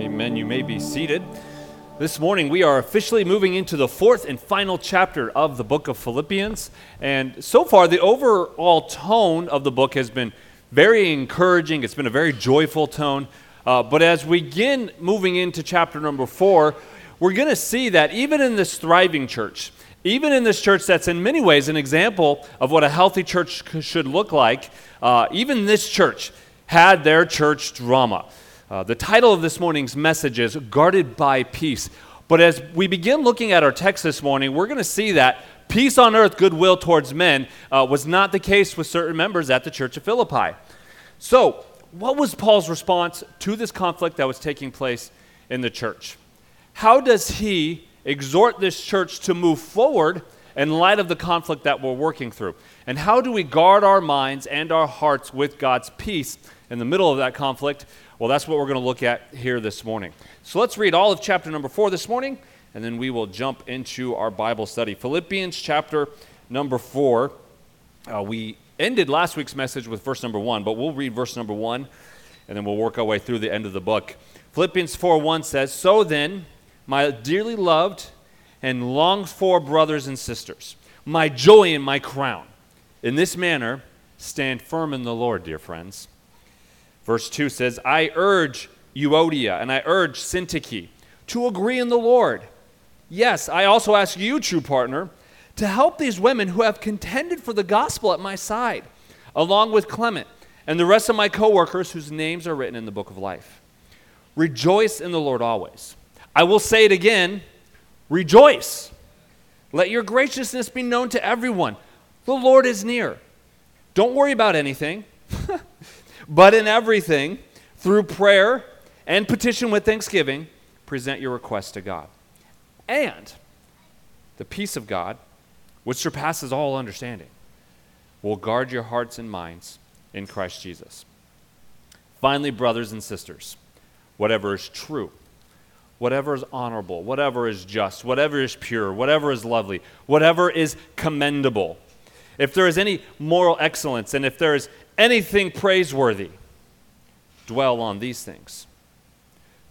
Amen. You may be seated. This morning, we are officially moving into the fourth and final chapter of the book of Philippians. And so far, the overall tone of the book has been very encouraging. It's been a very joyful tone. Uh, but as we begin moving into chapter number four, we're going to see that even in this thriving church, even in this church that's in many ways an example of what a healthy church should look like, uh, even this church had their church drama. Uh, the title of this morning's message is Guarded by Peace. But as we begin looking at our text this morning, we're going to see that peace on earth, goodwill towards men uh, was not the case with certain members at the church of Philippi. So, what was Paul's response to this conflict that was taking place in the church? How does he exhort this church to move forward in light of the conflict that we're working through? And how do we guard our minds and our hearts with God's peace in the middle of that conflict well, that's what we're going to look at here this morning. So let's read all of chapter number four this morning, and then we will jump into our Bible study. Philippians chapter number four. Uh, we ended last week's message with verse number one, but we'll read verse number one, and then we'll work our way through the end of the book. Philippians 4 1 says, So then, my dearly loved and longed for brothers and sisters, my joy and my crown, in this manner, stand firm in the Lord, dear friends. Verse 2 says, I urge Euodia and I urge Syntyche to agree in the Lord. Yes, I also ask you, true partner, to help these women who have contended for the gospel at my side, along with Clement and the rest of my co-workers whose names are written in the book of life. Rejoice in the Lord always. I will say it again, rejoice. Let your graciousness be known to everyone. The Lord is near. Don't worry about anything. But in everything, through prayer and petition with thanksgiving, present your request to God. And the peace of God, which surpasses all understanding, will guard your hearts and minds in Christ Jesus. Finally, brothers and sisters, whatever is true, whatever is honorable, whatever is just, whatever is pure, whatever is lovely, whatever is commendable, if there is any moral excellence and if there is anything praiseworthy, dwell on these things.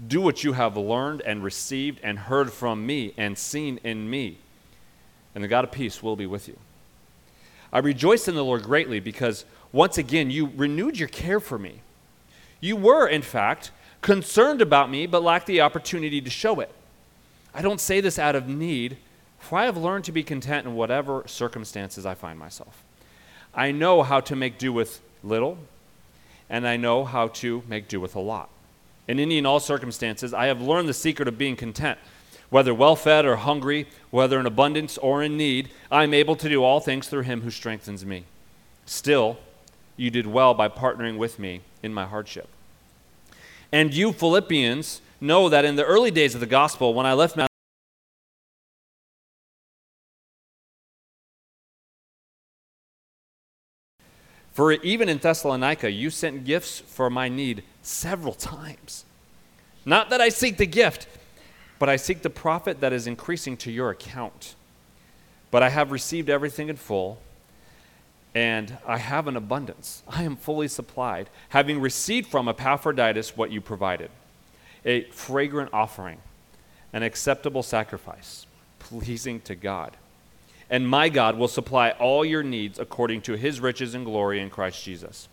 Do what you have learned and received and heard from me and seen in me, and the God of peace will be with you. I rejoice in the Lord greatly because once again you renewed your care for me. You were, in fact, concerned about me but lacked the opportunity to show it. I don't say this out of need, for I have learned to be content in whatever circumstances I find myself. I know how to make do with little, and I know how to make do with a lot. In any and all circumstances, I have learned the secret of being content. Whether well fed or hungry, whether in abundance or in need, I am able to do all things through him who strengthens me. Still, you did well by partnering with me in my hardship. And you, Philippians, know that in the early days of the gospel, when I left For even in Thessalonica, you sent gifts for my need several times. Not that I seek the gift, but I seek the profit that is increasing to your account. But I have received everything in full, and I have an abundance. I am fully supplied, having received from Epaphroditus what you provided a fragrant offering, an acceptable sacrifice, pleasing to God and my God will supply all your needs according to his riches and glory in Christ Jesus.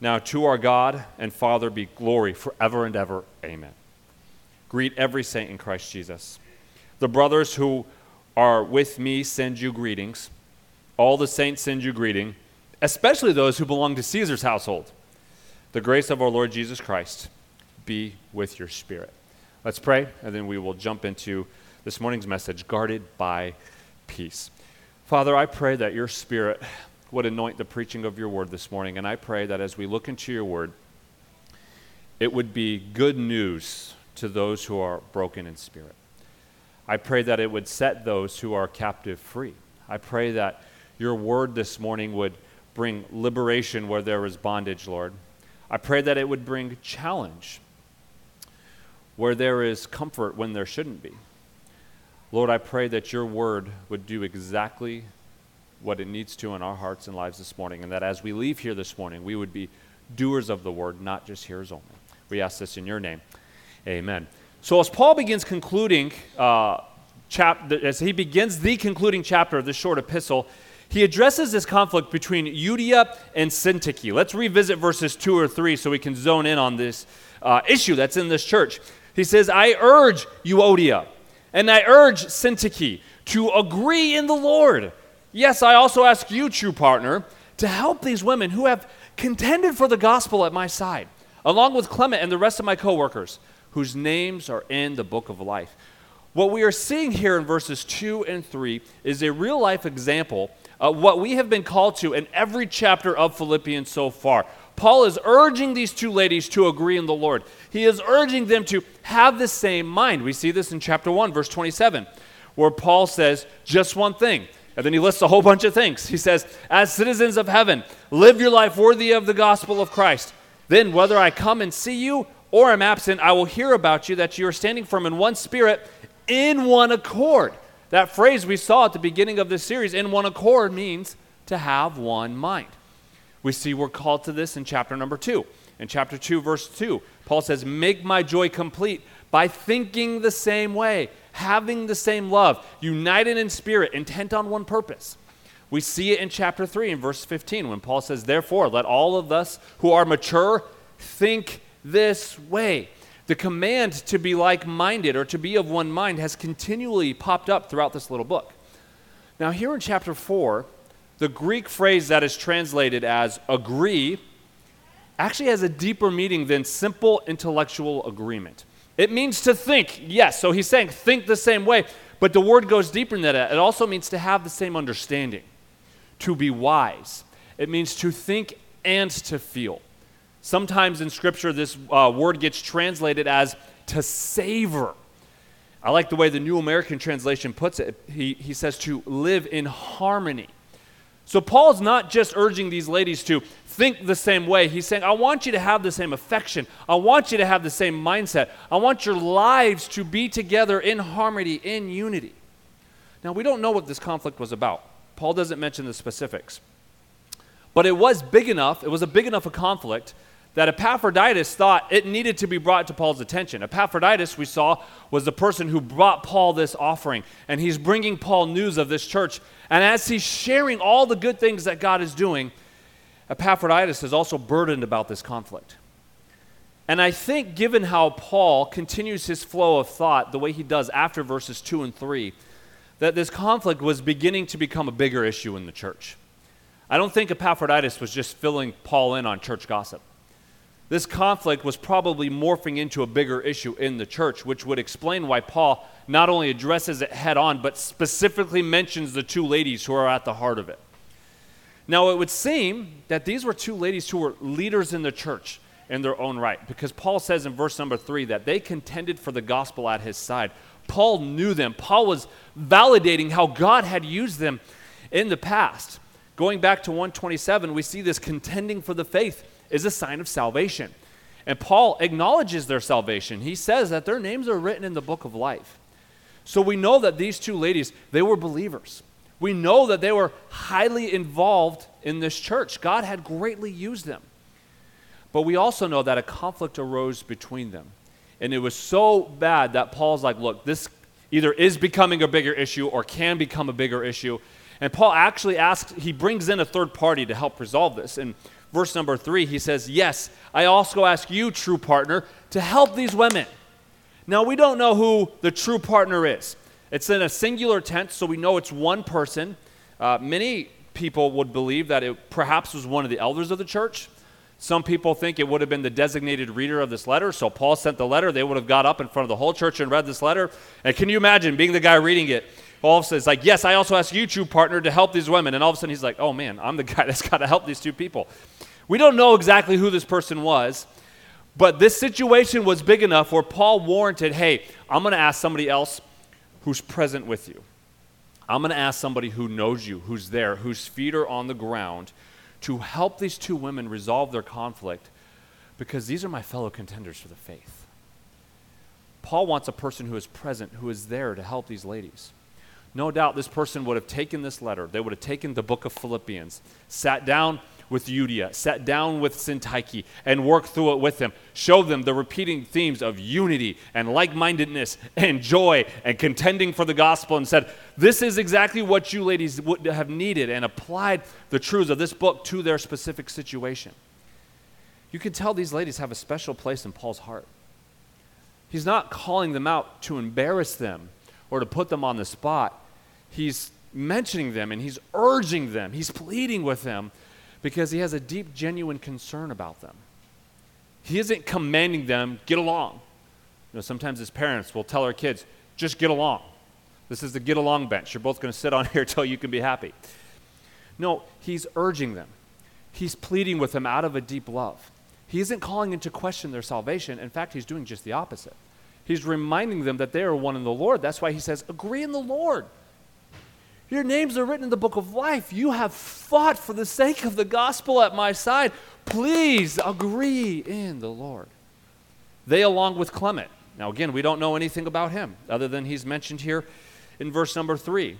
Now, to our God and Father be glory forever and ever. Amen. Greet every saint in Christ Jesus. The brothers who are with me send you greetings. All the saints send you greeting, especially those who belong to Caesar's household. The grace of our Lord Jesus Christ be with your spirit. Let's pray, and then we will jump into this morning's message guarded by peace. Father, I pray that your Spirit would anoint the preaching of your word this morning, and I pray that as we look into your word, it would be good news to those who are broken in spirit. I pray that it would set those who are captive free. I pray that your word this morning would bring liberation where there is bondage, Lord. I pray that it would bring challenge where there is comfort when there shouldn't be. Lord, I pray that your word would do exactly what it needs to in our hearts and lives this morning, and that as we leave here this morning, we would be doers of the word, not just hearers only. We ask this in your name. Amen. So, as Paul begins concluding, uh, chap- as he begins the concluding chapter of this short epistle, he addresses this conflict between Euodia and Syntyche. Let's revisit verses 2 or 3 so we can zone in on this uh, issue that's in this church. He says, I urge Euodia and I urge Syntyche to agree in the Lord. Yes, I also ask you, true partner, to help these women who have contended for the gospel at my side, along with Clement and the rest of my coworkers, whose names are in the book of life. What we are seeing here in verses 2 and 3 is a real life example of what we have been called to in every chapter of Philippians so far. Paul is urging these two ladies to agree in the Lord. He is urging them to have the same mind. We see this in chapter 1, verse 27, where Paul says just one thing. And then he lists a whole bunch of things. He says, As citizens of heaven, live your life worthy of the gospel of Christ. Then, whether I come and see you or am absent, I will hear about you that you are standing firm in one spirit, in one accord. That phrase we saw at the beginning of this series, in one accord, means to have one mind. We see we're called to this in chapter number two. In chapter 2, verse 2, Paul says, Make my joy complete by thinking the same way, having the same love, united in spirit, intent on one purpose. We see it in chapter 3 in verse 15 when Paul says, Therefore, let all of us who are mature think this way. The command to be like minded or to be of one mind has continually popped up throughout this little book. Now, here in chapter 4, the Greek phrase that is translated as agree actually has a deeper meaning than simple intellectual agreement. It means to think, yes. So he's saying think the same way, but the word goes deeper than that. It also means to have the same understanding, to be wise. It means to think and to feel. Sometimes in Scripture, this uh, word gets translated as to savor. I like the way the New American Translation puts it. He, he says to live in harmony. So Paul's not just urging these ladies to think the same way. He's saying, I want you to have the same affection. I want you to have the same mindset. I want your lives to be together in harmony, in unity. Now, we don't know what this conflict was about. Paul doesn't mention the specifics. But it was big enough, it was a big enough a conflict that Epaphroditus thought it needed to be brought to Paul's attention. Epaphroditus, we saw, was the person who brought Paul this offering, and he's bringing Paul news of this church. And as he's sharing all the good things that God is doing, Epaphroditus is also burdened about this conflict. And I think, given how Paul continues his flow of thought the way he does after verses 2 and 3, that this conflict was beginning to become a bigger issue in the church. I don't think Epaphroditus was just filling Paul in on church gossip. This conflict was probably morphing into a bigger issue in the church, which would explain why Paul not only addresses it head on, but specifically mentions the two ladies who are at the heart of it. Now, it would seem that these were two ladies who were leaders in the church in their own right, because Paul says in verse number three that they contended for the gospel at his side. Paul knew them. Paul was validating how God had used them in the past. Going back to 127, we see this contending for the faith is a sign of salvation. And Paul acknowledges their salvation. He says that their names are written in the book of life. So we know that these two ladies, they were believers. We know that they were highly involved in this church. God had greatly used them. But we also know that a conflict arose between them. And it was so bad that Paul's like, look, this either is becoming a bigger issue or can become a bigger issue. And Paul actually asks, he brings in a third party to help resolve this. And verse number three, he says, Yes, I also ask you, true partner, to help these women. Now, we don't know who the true partner is. It's in a singular tense, so we know it's one person. Uh, many people would believe that it perhaps was one of the elders of the church. Some people think it would have been the designated reader of this letter. So Paul sent the letter. They would have got up in front of the whole church and read this letter. And can you imagine being the guy reading it? Sudden, it's like, yes, I also ask you, true partner, to help these women. And all of a sudden, he's like, oh man, I'm the guy that's got to help these two people. We don't know exactly who this person was, but this situation was big enough where Paul warranted hey, I'm going to ask somebody else who's present with you. I'm going to ask somebody who knows you, who's there, whose feet are on the ground, to help these two women resolve their conflict because these are my fellow contenders for the faith. Paul wants a person who is present, who is there to help these ladies. No doubt this person would have taken this letter, they would have taken the book of Philippians, sat down with Euodia, sat down with Syntyche, and worked through it with them. Showed them the repeating themes of unity and like mindedness and joy and contending for the gospel, and said, This is exactly what you ladies would have needed, and applied the truths of this book to their specific situation. You can tell these ladies have a special place in Paul's heart. He's not calling them out to embarrass them or to put them on the spot. He's mentioning them and he's urging them, he's pleading with them because he has a deep, genuine concern about them. He isn't commanding them, get along. You know, sometimes as parents, we'll tell our kids, just get along. This is the get along bench. You're both going to sit on here until you can be happy. No, he's urging them. He's pleading with them out of a deep love. He isn't calling into question their salvation. In fact, he's doing just the opposite. He's reminding them that they are one in the Lord. That's why he says, agree in the Lord. Your names are written in the book of life. You have fought for the sake of the gospel at my side. Please agree in the Lord. They, along with Clement. Now, again, we don't know anything about him other than he's mentioned here in verse number three.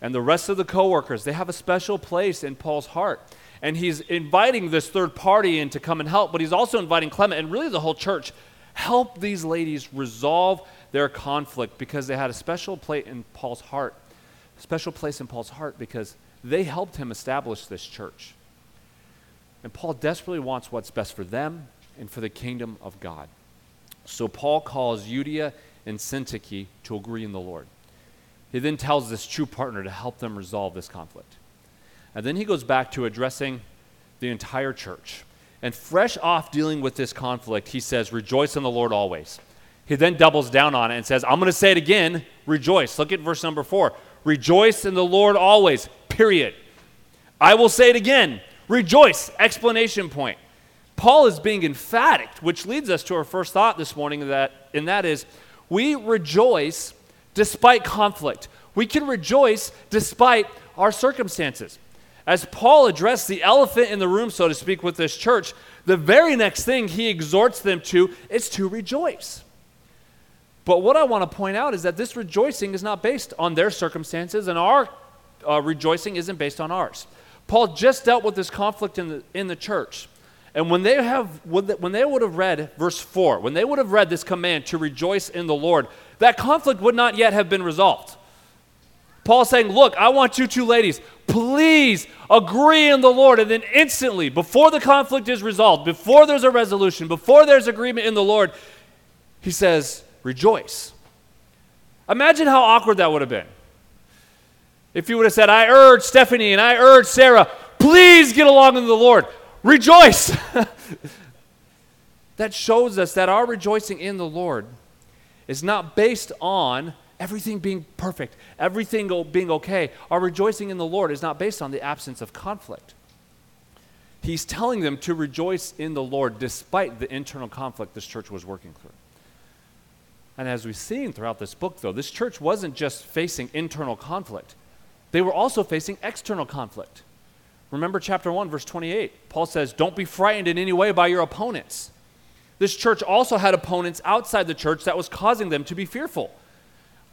And the rest of the co workers, they have a special place in Paul's heart. And he's inviting this third party in to come and help, but he's also inviting Clement and really the whole church help these ladies resolve their conflict because they had a special place in Paul's heart special place in Paul's heart because they helped him establish this church. And Paul desperately wants what's best for them and for the kingdom of God. So Paul calls Euodia and Syntyche to agree in the Lord. He then tells this true partner to help them resolve this conflict. And then he goes back to addressing the entire church. And fresh off dealing with this conflict, he says, Rejoice in the Lord always. He then doubles down on it and says, I'm going to say it again, rejoice. Look at verse number four. Rejoice in the Lord always, period. I will say it again rejoice, explanation point. Paul is being emphatic, which leads us to our first thought this morning, that, and that is we rejoice despite conflict. We can rejoice despite our circumstances. As Paul addressed the elephant in the room, so to speak, with this church, the very next thing he exhorts them to is to rejoice. But what I want to point out is that this rejoicing is not based on their circumstances, and our uh, rejoicing isn't based on ours. Paul just dealt with this conflict in the, in the church. And when they, have, when they would have read verse 4, when they would have read this command to rejoice in the Lord, that conflict would not yet have been resolved. Paul's saying, Look, I want you two ladies, please agree in the Lord. And then instantly, before the conflict is resolved, before there's a resolution, before there's agreement in the Lord, he says, rejoice. Imagine how awkward that would have been. If you would have said, I urge Stephanie and I urge Sarah, please get along in the Lord. Rejoice. that shows us that our rejoicing in the Lord is not based on everything being perfect, everything being okay. Our rejoicing in the Lord is not based on the absence of conflict. He's telling them to rejoice in the Lord despite the internal conflict this church was working through. And as we've seen throughout this book, though, this church wasn't just facing internal conflict, they were also facing external conflict. Remember chapter 1, verse 28. Paul says, Don't be frightened in any way by your opponents. This church also had opponents outside the church that was causing them to be fearful.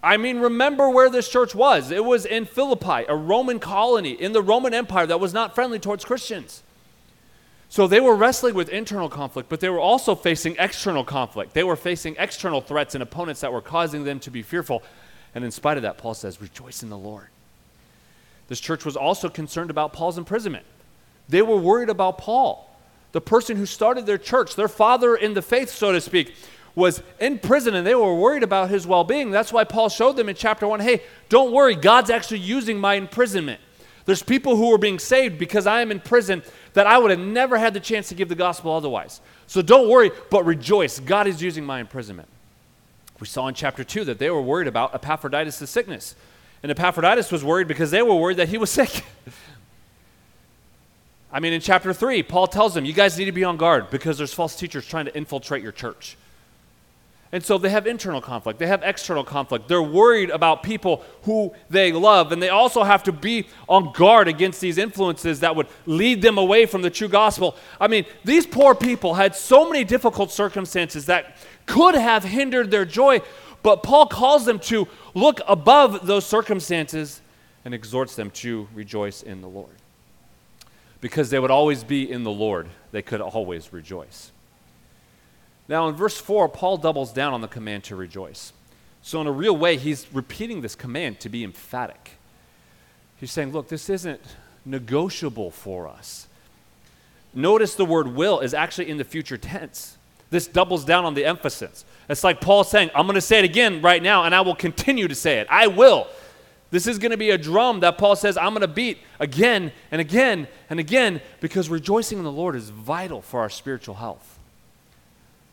I mean, remember where this church was. It was in Philippi, a Roman colony in the Roman Empire that was not friendly towards Christians. So they were wrestling with internal conflict, but they were also facing external conflict. They were facing external threats and opponents that were causing them to be fearful. And in spite of that, Paul says, Rejoice in the Lord. This church was also concerned about Paul's imprisonment. They were worried about Paul, the person who started their church, their father in the faith, so to speak, was in prison and they were worried about his well being. That's why Paul showed them in chapter 1 hey, don't worry, God's actually using my imprisonment. There's people who are being saved because I am in prison that I would have never had the chance to give the gospel otherwise. So don't worry, but rejoice. God is using my imprisonment. We saw in chapter 2 that they were worried about Epaphroditus' sickness. And Epaphroditus was worried because they were worried that he was sick. I mean, in chapter 3, Paul tells them, you guys need to be on guard because there's false teachers trying to infiltrate your church. And so they have internal conflict, they have external conflict. They're worried about people who they love, and they also have to be on guard against these influences that would lead them away from the true gospel. I mean, these poor people had so many difficult circumstances that could have hindered their joy, but Paul calls them to look above those circumstances and exhorts them to rejoice in the Lord. because they would always be in the Lord. They could always rejoice. Now, in verse 4, Paul doubles down on the command to rejoice. So, in a real way, he's repeating this command to be emphatic. He's saying, look, this isn't negotiable for us. Notice the word will is actually in the future tense. This doubles down on the emphasis. It's like Paul saying, I'm going to say it again right now, and I will continue to say it. I will. This is going to be a drum that Paul says, I'm going to beat again and again and again because rejoicing in the Lord is vital for our spiritual health.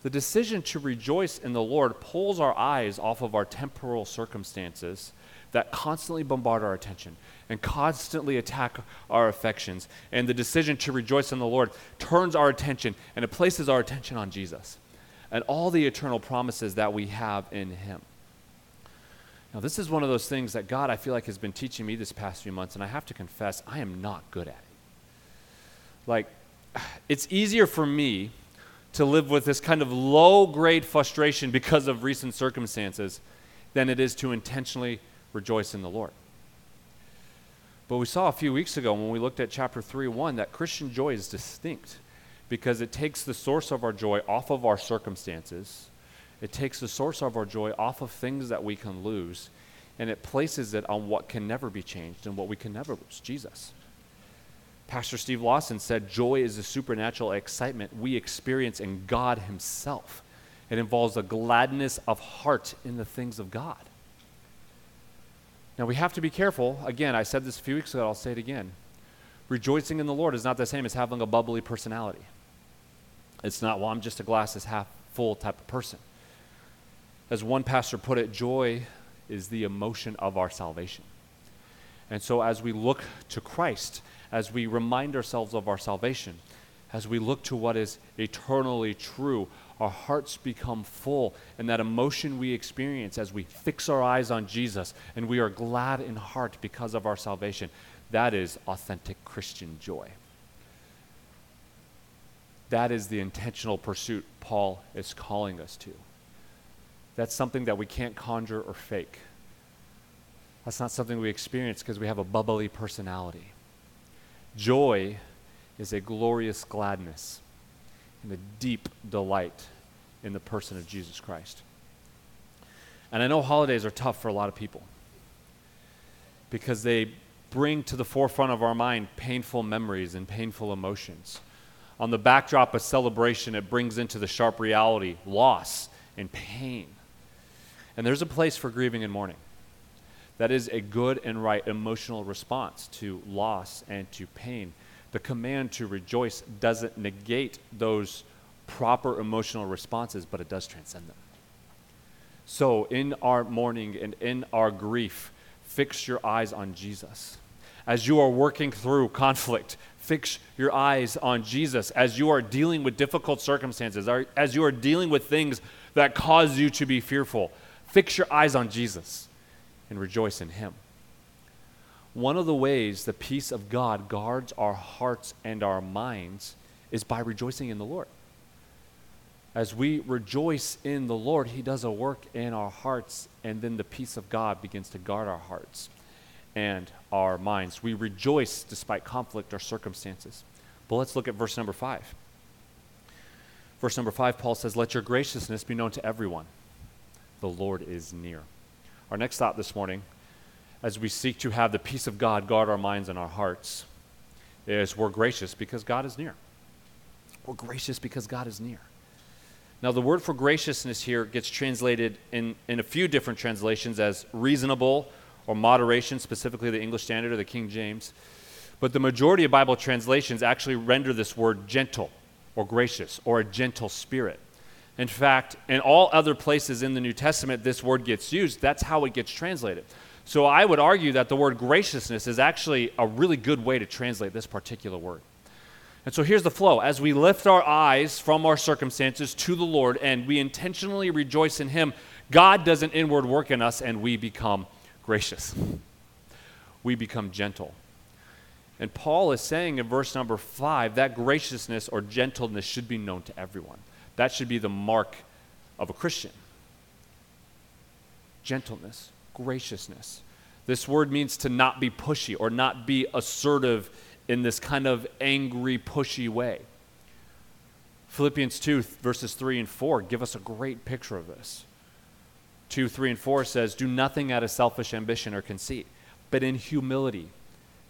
The decision to rejoice in the Lord pulls our eyes off of our temporal circumstances that constantly bombard our attention and constantly attack our affections. And the decision to rejoice in the Lord turns our attention and it places our attention on Jesus and all the eternal promises that we have in Him. Now, this is one of those things that God, I feel like, has been teaching me this past few months, and I have to confess, I am not good at it. Like, it's easier for me to live with this kind of low grade frustration because of recent circumstances than it is to intentionally rejoice in the Lord. But we saw a few weeks ago when we looked at chapter 3 1 that Christian joy is distinct because it takes the source of our joy off of our circumstances it takes the source of our joy off of things that we can lose and it places it on what can never be changed and what we can never lose Jesus. Pastor Steve Lawson said, Joy is a supernatural excitement we experience in God Himself. It involves a gladness of heart in the things of God. Now, we have to be careful. Again, I said this a few weeks ago, I'll say it again. Rejoicing in the Lord is not the same as having a bubbly personality. It's not, well, I'm just a glass is half full type of person. As one pastor put it, joy is the emotion of our salvation. And so, as we look to Christ, as we remind ourselves of our salvation, as we look to what is eternally true, our hearts become full, and that emotion we experience as we fix our eyes on Jesus and we are glad in heart because of our salvation, that is authentic Christian joy. That is the intentional pursuit Paul is calling us to. That's something that we can't conjure or fake. That's not something we experience because we have a bubbly personality. Joy is a glorious gladness and a deep delight in the person of Jesus Christ. And I know holidays are tough for a lot of people because they bring to the forefront of our mind painful memories and painful emotions. On the backdrop of celebration, it brings into the sharp reality loss and pain. And there's a place for grieving and mourning. That is a good and right emotional response to loss and to pain. The command to rejoice doesn't negate those proper emotional responses, but it does transcend them. So, in our mourning and in our grief, fix your eyes on Jesus. As you are working through conflict, fix your eyes on Jesus. As you are dealing with difficult circumstances, as you are dealing with things that cause you to be fearful, Fix your eyes on Jesus and rejoice in Him. One of the ways the peace of God guards our hearts and our minds is by rejoicing in the Lord. As we rejoice in the Lord, He does a work in our hearts, and then the peace of God begins to guard our hearts and our minds. We rejoice despite conflict or circumstances. But let's look at verse number five. Verse number five, Paul says, Let your graciousness be known to everyone the Lord is near. Our next thought this morning, as we seek to have the peace of God guard our minds and our hearts, is we're gracious because God is near. We're gracious because God is near. Now, the word for graciousness here gets translated in, in a few different translations as reasonable or moderation, specifically the English Standard or the King James. But the majority of Bible translations actually render this word gentle or gracious or a gentle spirit. In fact, in all other places in the New Testament this word gets used, that's how it gets translated. So I would argue that the word graciousness is actually a really good way to translate this particular word. And so here's the flow. As we lift our eyes from our circumstances to the Lord and we intentionally rejoice in Him, God does an inward work in us and we become gracious. We become gentle. And Paul is saying in verse number five that graciousness or gentleness should be known to everyone. That should be the mark of a Christian. Gentleness, graciousness. This word means to not be pushy or not be assertive in this kind of angry, pushy way. Philippians 2, verses 3 and 4 give us a great picture of this. 2, 3, and 4 says, Do nothing out of selfish ambition or conceit, but in humility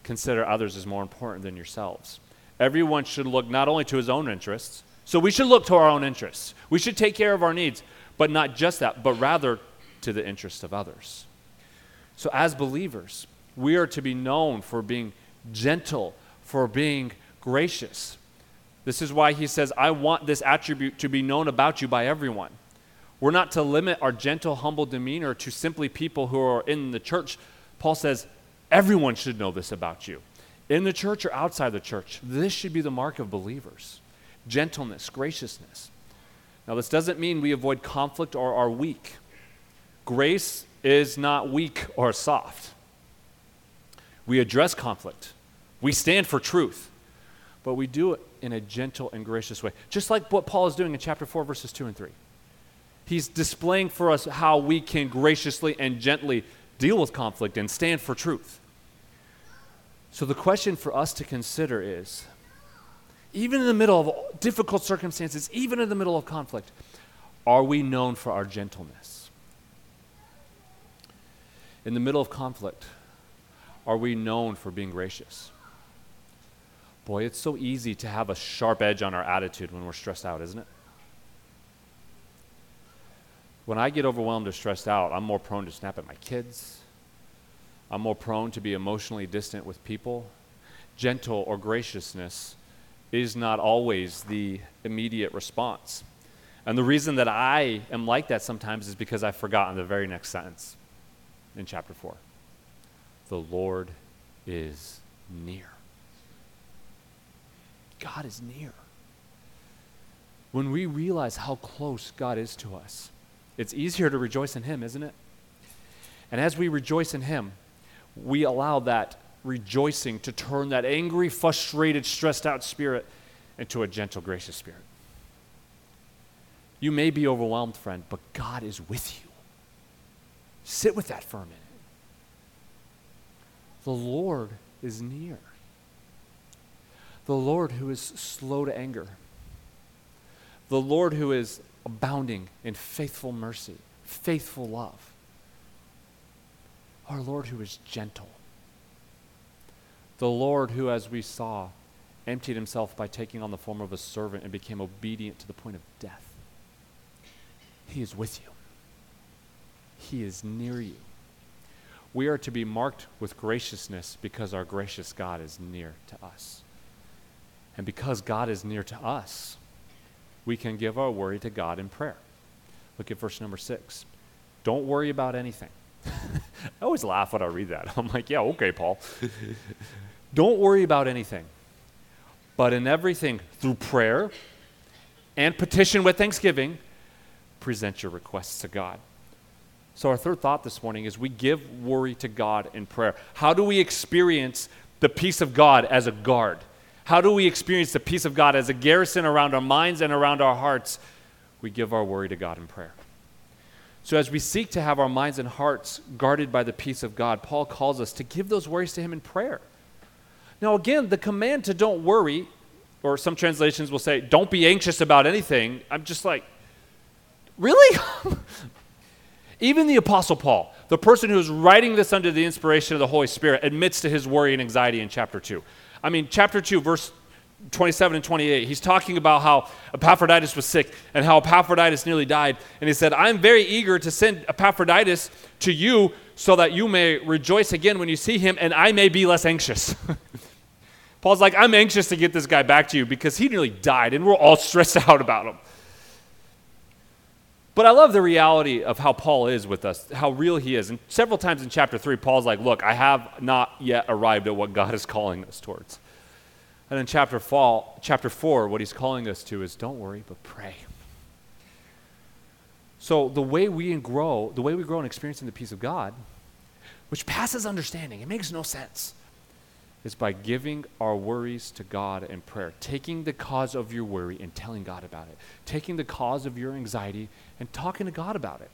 consider others as more important than yourselves. Everyone should look not only to his own interests, so we should look to our own interests. We should take care of our needs, but not just that, but rather to the interest of others. So, as believers, we are to be known for being gentle, for being gracious. This is why he says, I want this attribute to be known about you by everyone. We're not to limit our gentle, humble demeanor to simply people who are in the church. Paul says, everyone should know this about you. In the church or outside the church, this should be the mark of believers gentleness, graciousness. Now, this doesn't mean we avoid conflict or are weak. Grace is not weak or soft. We address conflict, we stand for truth, but we do it in a gentle and gracious way, just like what Paul is doing in chapter 4, verses 2 and 3. He's displaying for us how we can graciously and gently deal with conflict and stand for truth. So, the question for us to consider is even in the middle of difficult circumstances, even in the middle of conflict, are we known for our gentleness? In the middle of conflict, are we known for being gracious? Boy, it's so easy to have a sharp edge on our attitude when we're stressed out, isn't it? When I get overwhelmed or stressed out, I'm more prone to snap at my kids. I'm more prone to be emotionally distant with people. Gentle or graciousness is not always the immediate response. And the reason that I am like that sometimes is because I've forgotten the very next sentence in chapter 4. The Lord is near. God is near. When we realize how close God is to us, it's easier to rejoice in Him, isn't it? And as we rejoice in Him, we allow that rejoicing to turn that angry, frustrated, stressed out spirit into a gentle, gracious spirit. You may be overwhelmed, friend, but God is with you. Sit with that for a minute. The Lord is near. The Lord who is slow to anger. The Lord who is abounding in faithful mercy, faithful love. Our Lord who is gentle the Lord, who, as we saw, emptied himself by taking on the form of a servant and became obedient to the point of death. He is with you, He is near you. We are to be marked with graciousness because our gracious God is near to us. And because God is near to us, we can give our worry to God in prayer. Look at verse number six. Don't worry about anything. I always laugh when I read that. I'm like, yeah, okay, Paul. Don't worry about anything, but in everything, through prayer and petition with thanksgiving, present your requests to God. So, our third thought this morning is we give worry to God in prayer. How do we experience the peace of God as a guard? How do we experience the peace of God as a garrison around our minds and around our hearts? We give our worry to God in prayer. So, as we seek to have our minds and hearts guarded by the peace of God, Paul calls us to give those worries to Him in prayer. Now, again, the command to don't worry, or some translations will say, don't be anxious about anything. I'm just like, really? Even the Apostle Paul, the person who is writing this under the inspiration of the Holy Spirit, admits to his worry and anxiety in chapter 2. I mean, chapter 2, verse 27 and 28, he's talking about how Epaphroditus was sick and how Epaphroditus nearly died. And he said, I'm very eager to send Epaphroditus to you so that you may rejoice again when you see him and I may be less anxious. Paul's like, I'm anxious to get this guy back to you because he nearly died and we're all stressed out about him. But I love the reality of how Paul is with us, how real he is. And several times in chapter 3, Paul's like, Look, I have not yet arrived at what God is calling us towards. And in chapter, fall, chapter 4, what he's calling us to is don't worry, but pray. So the way we grow, the way we grow in experiencing the peace of God, which passes understanding, it makes no sense is by giving our worries to God in prayer, taking the cause of your worry and telling God about it, taking the cause of your anxiety and talking to God about it.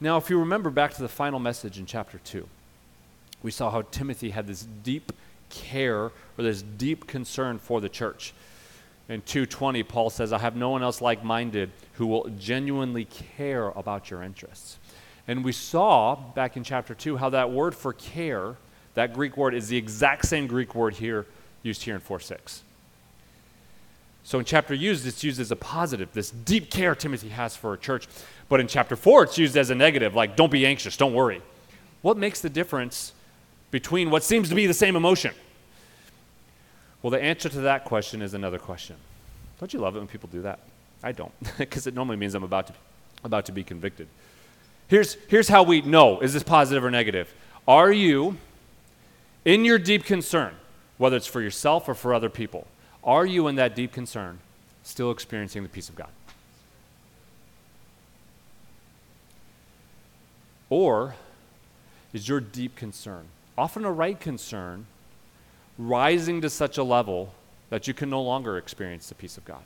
Now, if you remember back to the final message in chapter 2, we saw how Timothy had this deep care or this deep concern for the church. In 220, Paul says, I have no one else like minded who will genuinely care about your interests. And we saw back in chapter 2 how that word for care, that Greek word, is the exact same Greek word here used here in 4 6. So in chapter used, it's used as a positive, this deep care Timothy has for a church. But in chapter 4, it's used as a negative, like don't be anxious, don't worry. What makes the difference between what seems to be the same emotion? Well, the answer to that question is another question. Don't you love it when people do that? I don't, because it normally means I'm about to, about to be convicted. Here's, here's how we know is this positive or negative? Are you, in your deep concern, whether it's for yourself or for other people, are you in that deep concern still experiencing the peace of God? Or is your deep concern, often a right concern, rising to such a level that you can no longer experience the peace of God?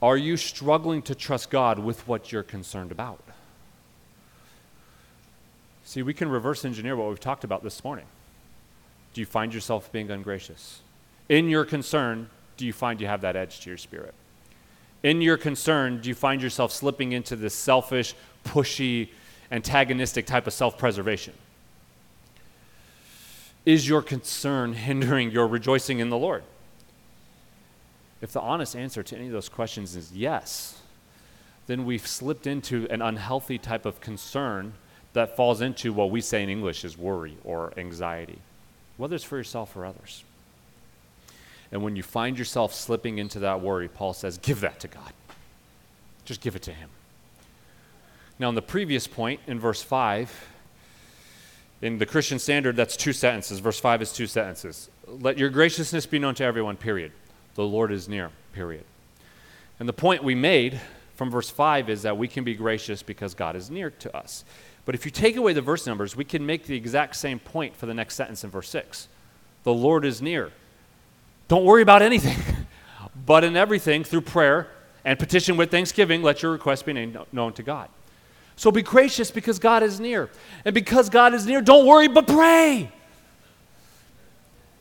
Are you struggling to trust God with what you're concerned about? See, we can reverse engineer what we've talked about this morning. Do you find yourself being ungracious? In your concern, do you find you have that edge to your spirit? In your concern, do you find yourself slipping into this selfish, pushy, antagonistic type of self preservation? Is your concern hindering your rejoicing in the Lord? If the honest answer to any of those questions is yes, then we've slipped into an unhealthy type of concern that falls into what we say in English is worry or anxiety, whether it's for yourself or others. And when you find yourself slipping into that worry, Paul says, give that to God. Just give it to Him. Now, in the previous point, in verse 5, in the Christian standard, that's two sentences. Verse 5 is two sentences. Let your graciousness be known to everyone, period. The Lord is near, period. And the point we made from verse 5 is that we can be gracious because God is near to us. But if you take away the verse numbers, we can make the exact same point for the next sentence in verse 6. The Lord is near. Don't worry about anything, but in everything, through prayer and petition with thanksgiving, let your request be known to God. So be gracious because God is near. And because God is near, don't worry, but pray.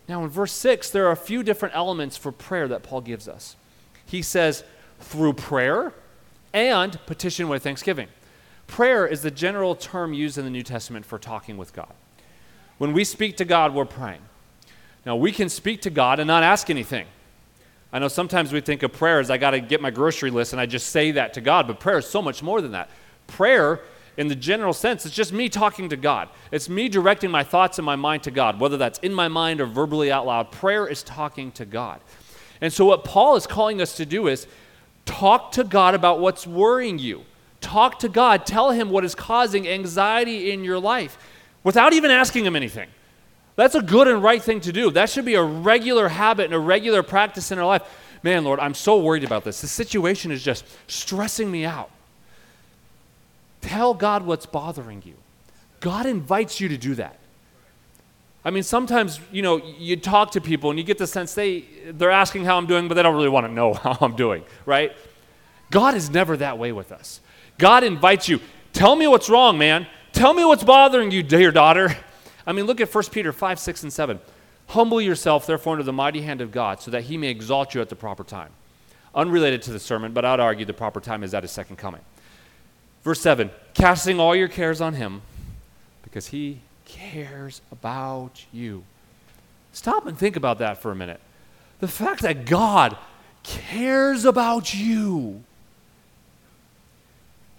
Now, in verse 6, there are a few different elements for prayer that Paul gives us. He says, through prayer and petition with thanksgiving. Prayer is the general term used in the New Testament for talking with God. When we speak to God, we're praying. Now, we can speak to God and not ask anything. I know sometimes we think of prayer as I got to get my grocery list and I just say that to God, but prayer is so much more than that. Prayer, in the general sense, it's just me talking to God. It's me directing my thoughts and my mind to God, whether that's in my mind or verbally out loud. Prayer is talking to God. And so, what Paul is calling us to do is talk to God about what's worrying you. Talk to God. Tell Him what is causing anxiety in your life without even asking Him anything. That's a good and right thing to do. That should be a regular habit and a regular practice in our life. Man, Lord, I'm so worried about this. This situation is just stressing me out. Tell God what's bothering you. God invites you to do that. I mean, sometimes, you know, you talk to people and you get the sense they, they're asking how I'm doing, but they don't really want to know how I'm doing, right? God is never that way with us. God invites you, tell me what's wrong, man. Tell me what's bothering you, dear daughter. I mean, look at 1 Peter 5, 6, and 7. Humble yourself, therefore, under the mighty hand of God, so that he may exalt you at the proper time. Unrelated to the sermon, but I'd argue the proper time is at his second coming. Verse 7 Casting all your cares on him, because he cares about you. Stop and think about that for a minute. The fact that God cares about you.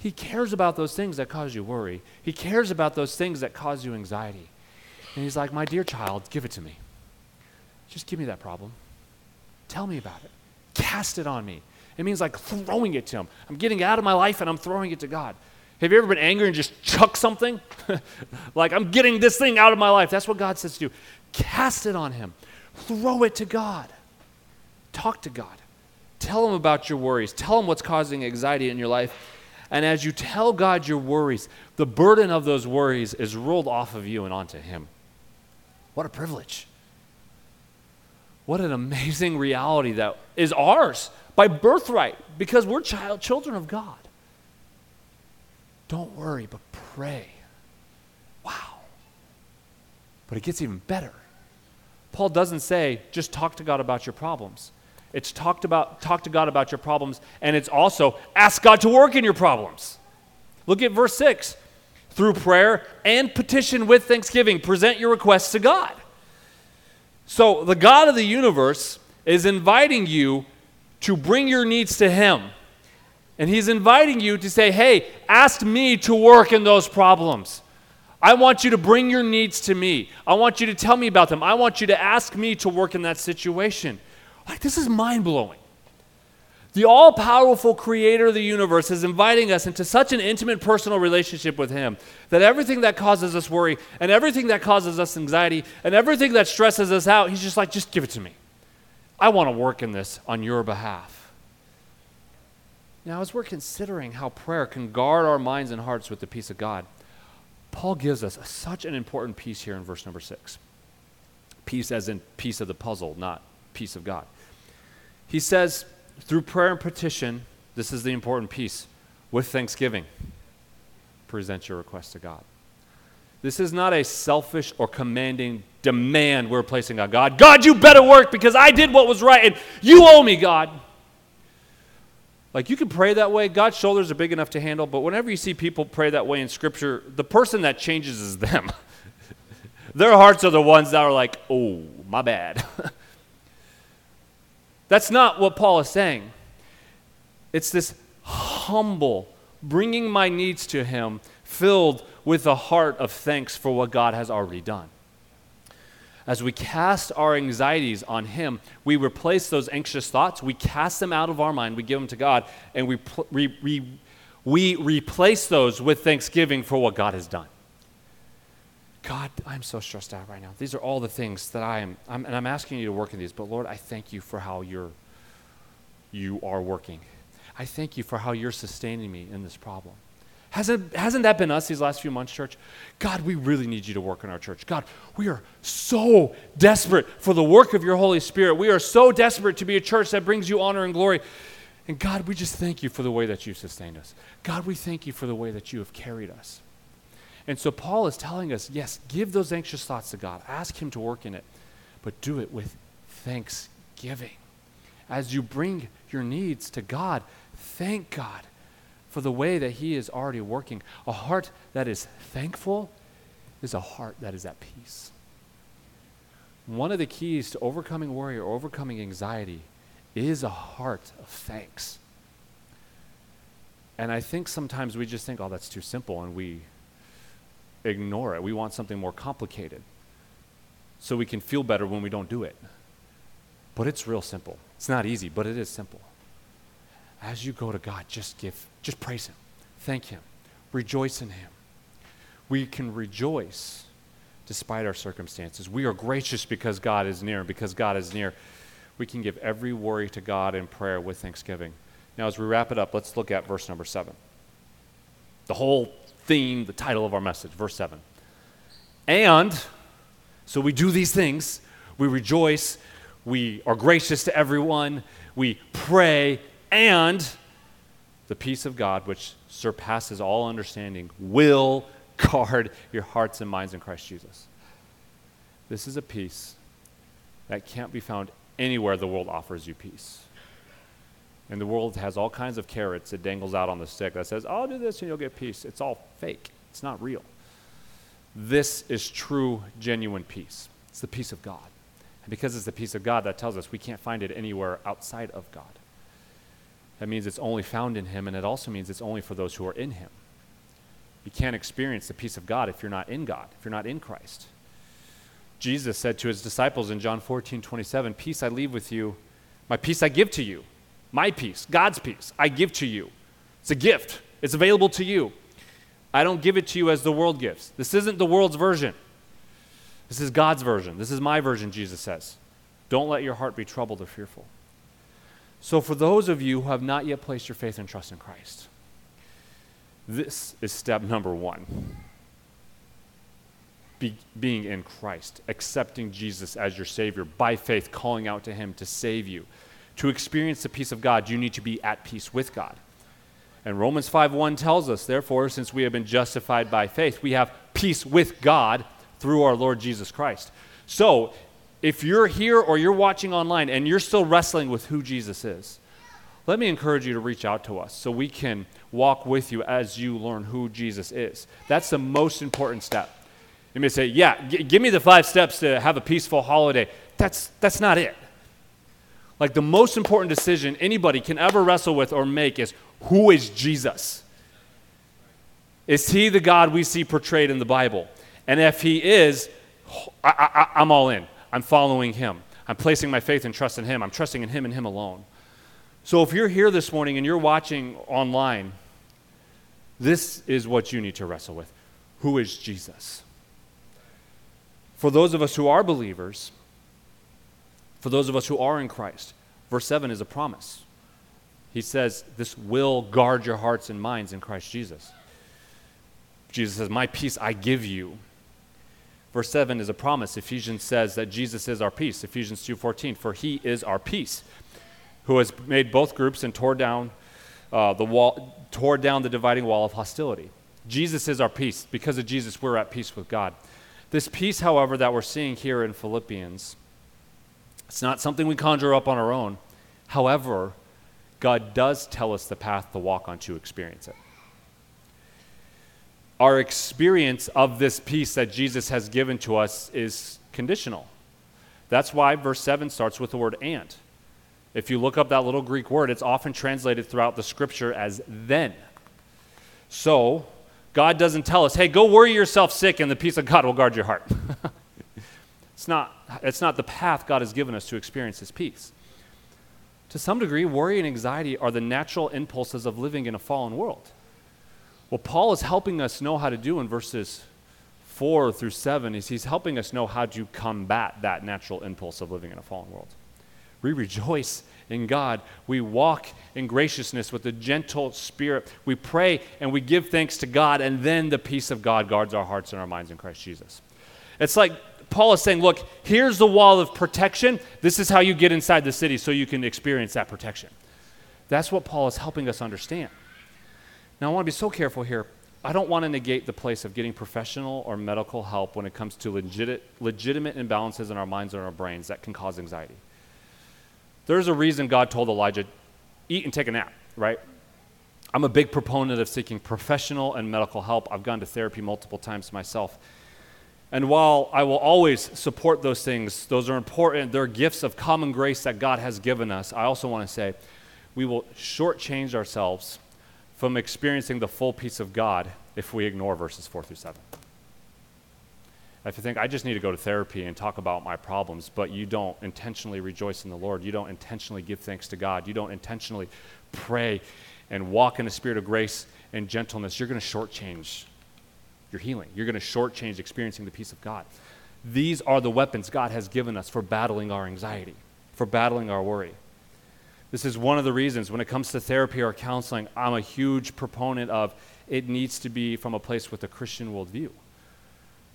He cares about those things that cause you worry. He cares about those things that cause you anxiety. And he's like, My dear child, give it to me. Just give me that problem. Tell me about it. Cast it on me. It means like throwing it to him. I'm getting it out of my life and I'm throwing it to God. Have you ever been angry and just chuck something? like, I'm getting this thing out of my life. That's what God says to do. Cast it on him. Throw it to God. Talk to God. Tell him about your worries. Tell him what's causing anxiety in your life. And as you tell God your worries, the burden of those worries is rolled off of you and onto him. What a privilege. What an amazing reality that is ours by birthright because we're child children of God. Don't worry, but pray. Wow. But it gets even better. Paul doesn't say, just talk to God about your problems. It's talked about, talk to God about your problems, and it's also ask God to work in your problems. Look at verse 6. Through prayer and petition with thanksgiving, present your requests to God. So the God of the universe is inviting you to bring your needs to Him. And He's inviting you to say, hey, ask me to work in those problems. I want you to bring your needs to me. I want you to tell me about them. I want you to ask me to work in that situation. Like, this is mind blowing. The all powerful creator of the universe is inviting us into such an intimate personal relationship with Him that everything that causes us worry and everything that causes us anxiety and everything that stresses us out, He's just like, just give it to me. I want to work in this on your behalf. Now, as we're considering how prayer can guard our minds and hearts with the peace of God, Paul gives us such an important piece here in verse number six. Peace as in piece of the puzzle, not peace of God. He says, through prayer and petition, this is the important piece, with thanksgiving, present your request to God. This is not a selfish or commanding demand we're placing on God. God, you better work because I did what was right and you owe me, God. Like you can pray that way. God's shoulders are big enough to handle, but whenever you see people pray that way in Scripture, the person that changes is them. Their hearts are the ones that are like, oh, my bad. That's not what Paul is saying. It's this humble, bringing my needs to Him, filled with a heart of thanks for what God has already done. As we cast our anxieties on Him, we replace those anxious thoughts, we cast them out of our mind, we give them to God, and we, we, we, we replace those with thanksgiving for what God has done. God, I'm so stressed out right now. These are all the things that I am, I'm, and I'm asking you to work in these, but Lord, I thank you for how you're, you are working. I thank you for how you're sustaining me in this problem. Hasn't, hasn't that been us these last few months, church? God, we really need you to work in our church. God, we are so desperate for the work of your Holy Spirit. We are so desperate to be a church that brings you honor and glory. And God, we just thank you for the way that you sustained us. God, we thank you for the way that you have carried us. And so Paul is telling us yes, give those anxious thoughts to God, ask Him to work in it, but do it with thanksgiving. As you bring your needs to God, thank God for the way that He is already working. A heart that is thankful is a heart that is at peace. One of the keys to overcoming worry or overcoming anxiety is a heart of thanks. And I think sometimes we just think, oh, that's too simple, and we ignore it. We want something more complicated so we can feel better when we don't do it. But it's real simple. It's not easy, but it is simple as you go to God, just give, just praise Him, thank Him, rejoice in Him. We can rejoice despite our circumstances. We are gracious because God is near, because God is near. We can give every worry to God in prayer with thanksgiving. Now, as we wrap it up, let's look at verse number seven. The whole theme, the title of our message, verse seven. And so we do these things, we rejoice, we are gracious to everyone, we pray, and the peace of God, which surpasses all understanding, will guard your hearts and minds in Christ Jesus. This is a peace that can't be found anywhere the world offers you peace. And the world has all kinds of carrots it dangles out on the stick that says, I'll do this and you'll get peace. It's all fake, it's not real. This is true, genuine peace. It's the peace of God. And because it's the peace of God, that tells us we can't find it anywhere outside of God. That means it's only found in Him, and it also means it's only for those who are in Him. You can't experience the peace of God if you're not in God, if you're not in Christ. Jesus said to his disciples in John 14, 27, Peace I leave with you, my peace I give to you. My peace, God's peace, I give to you. It's a gift, it's available to you. I don't give it to you as the world gives. This isn't the world's version. This is God's version. This is my version, Jesus says. Don't let your heart be troubled or fearful. So, for those of you who have not yet placed your faith and trust in Christ, this is step number one Be, being in Christ, accepting Jesus as your Savior by faith, calling out to Him to save you. To experience the peace of God, you need to be at peace with God. And Romans 5:1 tells us, therefore, since we have been justified by faith, we have peace with God through our Lord Jesus Christ. So, if you're here or you're watching online and you're still wrestling with who Jesus is, let me encourage you to reach out to us so we can walk with you as you learn who Jesus is. That's the most important step. You may say, Yeah, g- give me the five steps to have a peaceful holiday. That's, that's not it. Like the most important decision anybody can ever wrestle with or make is who is Jesus? Is he the God we see portrayed in the Bible? And if he is, I, am all in. I'm following him. I'm placing my faith and trust in him. I'm trusting in him and him alone. So if you're here this morning and you're watching online, this is what you need to wrestle with. Who is Jesus? For those of us who are believers, for those of us who are in Christ, verse 7 is a promise. He says, This will guard your hearts and minds in Christ Jesus. Jesus says, My peace I give you. Verse 7 is a promise. Ephesians says that Jesus is our peace. Ephesians 2:14, for he is our peace, who has made both groups and tore down uh, the wall, tore down the dividing wall of hostility. Jesus is our peace. Because of Jesus, we're at peace with God. This peace, however, that we're seeing here in Philippians, it's not something we conjure up on our own. However, God does tell us the path to walk on to experience it our experience of this peace that Jesus has given to us is conditional. That's why verse 7 starts with the word and. If you look up that little Greek word, it's often translated throughout the scripture as then. So, God doesn't tell us, hey, go worry yourself sick and the peace of God will guard your heart. it's, not, it's not the path God has given us to experience His peace. To some degree, worry and anxiety are the natural impulses of living in a fallen world. What Paul is helping us know how to do in verses 4 through 7 is he's helping us know how to combat that natural impulse of living in a fallen world. We rejoice in God. We walk in graciousness with a gentle spirit. We pray and we give thanks to God, and then the peace of God guards our hearts and our minds in Christ Jesus. It's like Paul is saying, look, here's the wall of protection. This is how you get inside the city so you can experience that protection. That's what Paul is helping us understand. Now, I want to be so careful here. I don't want to negate the place of getting professional or medical help when it comes to legit, legitimate imbalances in our minds and our brains that can cause anxiety. There's a reason God told Elijah, eat and take a nap, right? I'm a big proponent of seeking professional and medical help. I've gone to therapy multiple times myself. And while I will always support those things, those are important, they're gifts of common grace that God has given us. I also want to say we will shortchange ourselves from experiencing the full peace of God if we ignore verses 4 through 7. If you think, I just need to go to therapy and talk about my problems, but you don't intentionally rejoice in the Lord, you don't intentionally give thanks to God, you don't intentionally pray and walk in a spirit of grace and gentleness, you're going to shortchange your healing. You're going to shortchange experiencing the peace of God. These are the weapons God has given us for battling our anxiety, for battling our worry. This is one of the reasons when it comes to therapy or counseling, I'm a huge proponent of it needs to be from a place with a Christian worldview.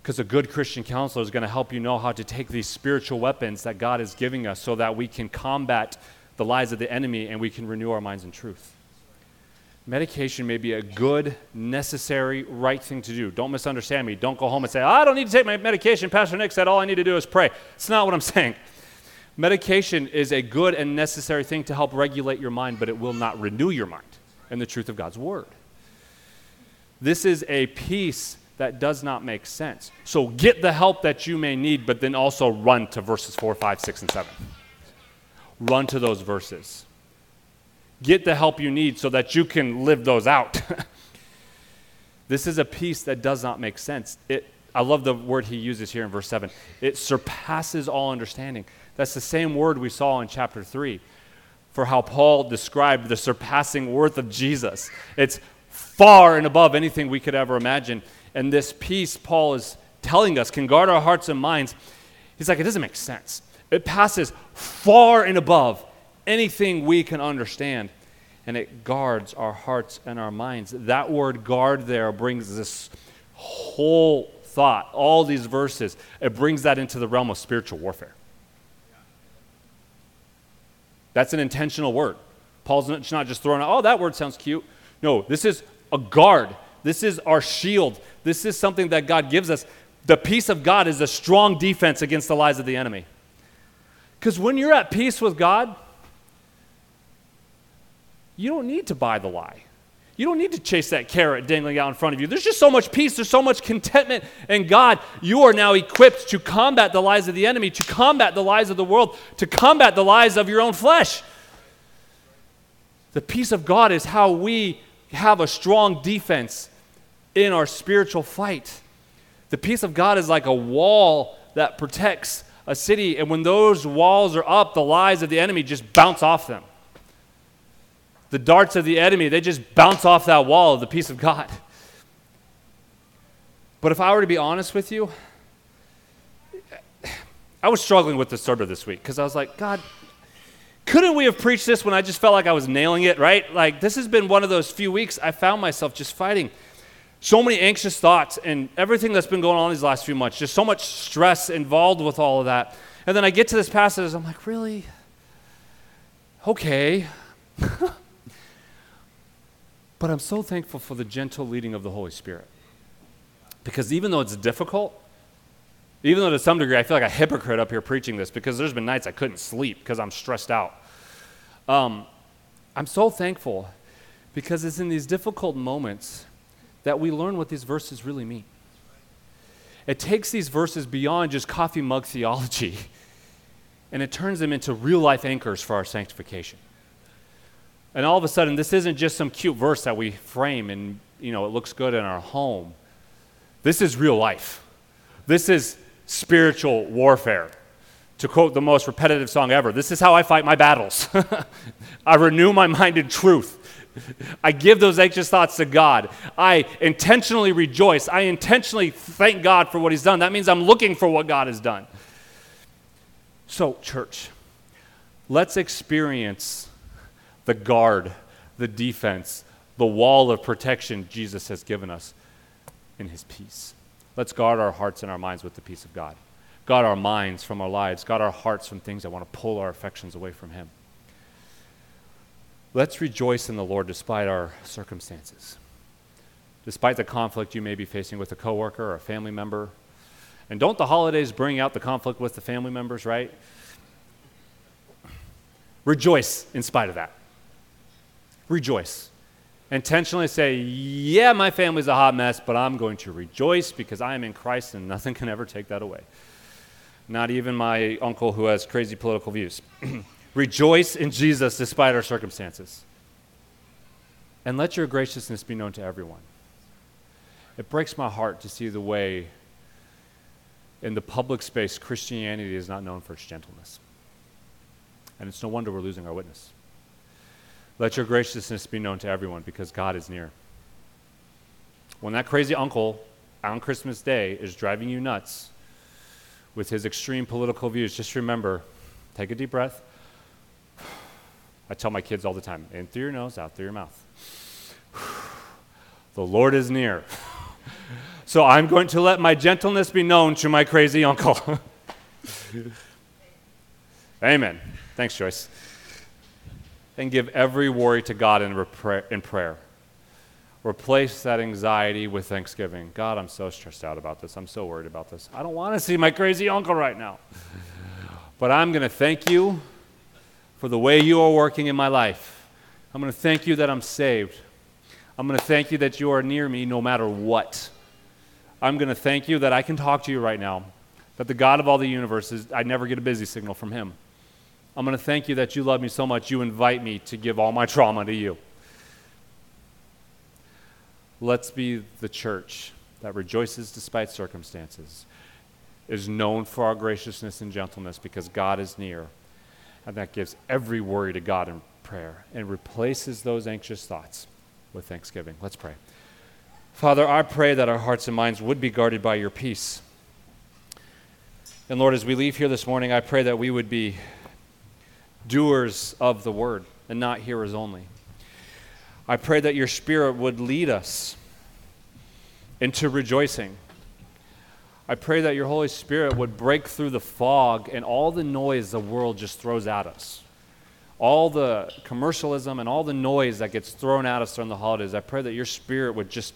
Because a good Christian counselor is going to help you know how to take these spiritual weapons that God is giving us so that we can combat the lies of the enemy and we can renew our minds in truth. Medication may be a good, necessary, right thing to do. Don't misunderstand me. Don't go home and say, I don't need to take my medication. Pastor Nick said all I need to do is pray. It's not what I'm saying. Medication is a good and necessary thing to help regulate your mind, but it will not renew your mind in the truth of God's word. This is a peace that does not make sense. So get the help that you may need, but then also run to verses 4, 5, 6, and 7. Run to those verses. Get the help you need so that you can live those out. this is a peace that does not make sense. It, I love the word he uses here in verse 7. It surpasses all understanding. That's the same word we saw in chapter 3 for how Paul described the surpassing worth of Jesus. It's far and above anything we could ever imagine. And this peace Paul is telling us can guard our hearts and minds. He's like, it doesn't make sense. It passes far and above anything we can understand. And it guards our hearts and our minds. That word guard there brings this whole thought, all these verses, it brings that into the realm of spiritual warfare. That's an intentional word. Paul's not just throwing out, oh, that word sounds cute. No, this is a guard. This is our shield. This is something that God gives us. The peace of God is a strong defense against the lies of the enemy. Because when you're at peace with God, you don't need to buy the lie. You don't need to chase that carrot dangling out in front of you. There's just so much peace, there's so much contentment in God. You are now equipped to combat the lies of the enemy, to combat the lies of the world, to combat the lies of your own flesh. The peace of God is how we have a strong defense in our spiritual fight. The peace of God is like a wall that protects a city, and when those walls are up, the lies of the enemy just bounce off them. The darts of the enemy, they just bounce off that wall of the peace of God. But if I were to be honest with you, I was struggling with the sermon this week because I was like, God, couldn't we have preached this when I just felt like I was nailing it, right? Like, this has been one of those few weeks I found myself just fighting so many anxious thoughts and everything that's been going on these last few months, just so much stress involved with all of that. And then I get to this passage, I'm like, really? Okay. but I'm so thankful for the gentle leading of the Holy Spirit. Because even though it's difficult, even though to some degree I feel like a hypocrite up here preaching this because there's been nights I couldn't sleep because I'm stressed out. Um, I'm so thankful because it's in these difficult moments that we learn what these verses really mean. It takes these verses beyond just coffee mug theology and it turns them into real life anchors for our sanctification. And all of a sudden, this isn't just some cute verse that we frame and you know it looks good in our home. This is real life. This is spiritual warfare. To quote the most repetitive song ever, this is how I fight my battles. I renew my mind in truth. I give those anxious thoughts to God. I intentionally rejoice. I intentionally thank God for what He's done. That means I'm looking for what God has done. So, church, let's experience the guard, the defense, the wall of protection Jesus has given us in His peace. Let's guard our hearts and our minds with the peace of God. Guard our minds from our lives. Guard our hearts from things that want to pull our affections away from Him. Let's rejoice in the Lord despite our circumstances, despite the conflict you may be facing with a coworker or a family member. And don't the holidays bring out the conflict with the family members, right? Rejoice in spite of that. Rejoice. Intentionally say, Yeah, my family's a hot mess, but I'm going to rejoice because I am in Christ and nothing can ever take that away. Not even my uncle who has crazy political views. Rejoice in Jesus despite our circumstances. And let your graciousness be known to everyone. It breaks my heart to see the way in the public space Christianity is not known for its gentleness. And it's no wonder we're losing our witness. Let your graciousness be known to everyone because God is near. When that crazy uncle on Christmas Day is driving you nuts with his extreme political views, just remember take a deep breath I tell my kids all the time in through your nose, out through your mouth. the Lord is near. so I'm going to let my gentleness be known to my crazy uncle. Amen. Thanks, Joyce. And give every worry to God in, repra- in prayer. Replace that anxiety with thanksgiving. God, I'm so stressed out about this. I'm so worried about this. I don't want to see my crazy uncle right now. But I'm going to thank you for the way you are working in my life. I'm going to thank you that I'm saved. I'm going to thank you that you are near me no matter what. I'm going to thank you that I can talk to you right now, that the God of all the universe is, I never get a busy signal from him. I'm going to thank you that you love me so much, you invite me to give all my trauma to you. Let's be the church that rejoices despite circumstances, is known for our graciousness and gentleness because God is near and that gives every worry to God in prayer and replaces those anxious thoughts with thanksgiving. Let's pray. Father, I pray that our hearts and minds would be guarded by your peace. And Lord, as we leave here this morning, I pray that we would be doers of the word and not hearers only. I pray that your spirit would lead us into rejoicing I pray that your Holy Spirit would break through the fog and all the noise the world just throws at us. All the commercialism and all the noise that gets thrown at us during the holidays. I pray that your Spirit would just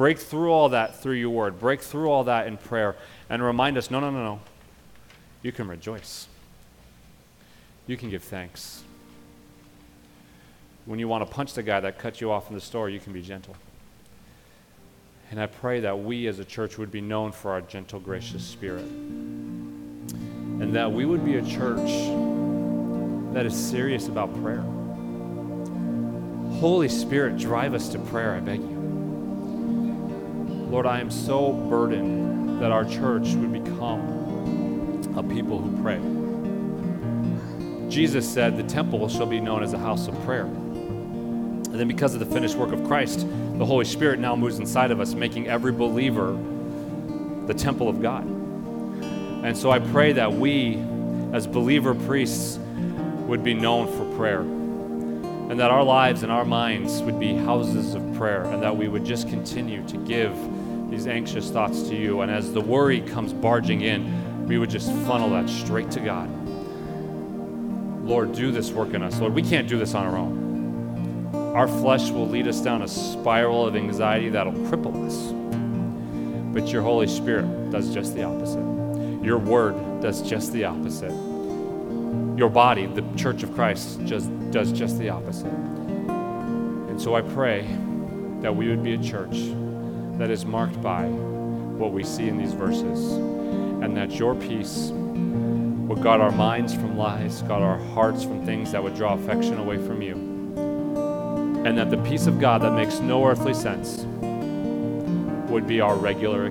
Break through all that through your word. Break through all that in prayer and remind us no, no, no, no. You can rejoice. You can give thanks. When you want to punch the guy that cut you off in the store, you can be gentle. And I pray that we as a church would be known for our gentle, gracious spirit. And that we would be a church that is serious about prayer. Holy Spirit, drive us to prayer, I beg you. Lord, I am so burdened that our church would become a people who pray. Jesus said, The temple shall be known as a house of prayer. And then, because of the finished work of Christ, the Holy Spirit now moves inside of us, making every believer the temple of God. And so I pray that we, as believer priests, would be known for prayer. And that our lives and our minds would be houses of prayer, and that we would just continue to give these anxious thoughts to you. And as the worry comes barging in, we would just funnel that straight to God. Lord, do this work in us. Lord, we can't do this on our own. Our flesh will lead us down a spiral of anxiety that'll cripple us. But your Holy Spirit does just the opposite. Your word does just the opposite. Your body, the church of Christ, just does just the opposite. And so I pray that we would be a church that is marked by what we see in these verses, and that your peace would guard our minds from lies, guard our hearts from things that would draw affection away from you, and that the peace of God that makes no earthly sense would be our regular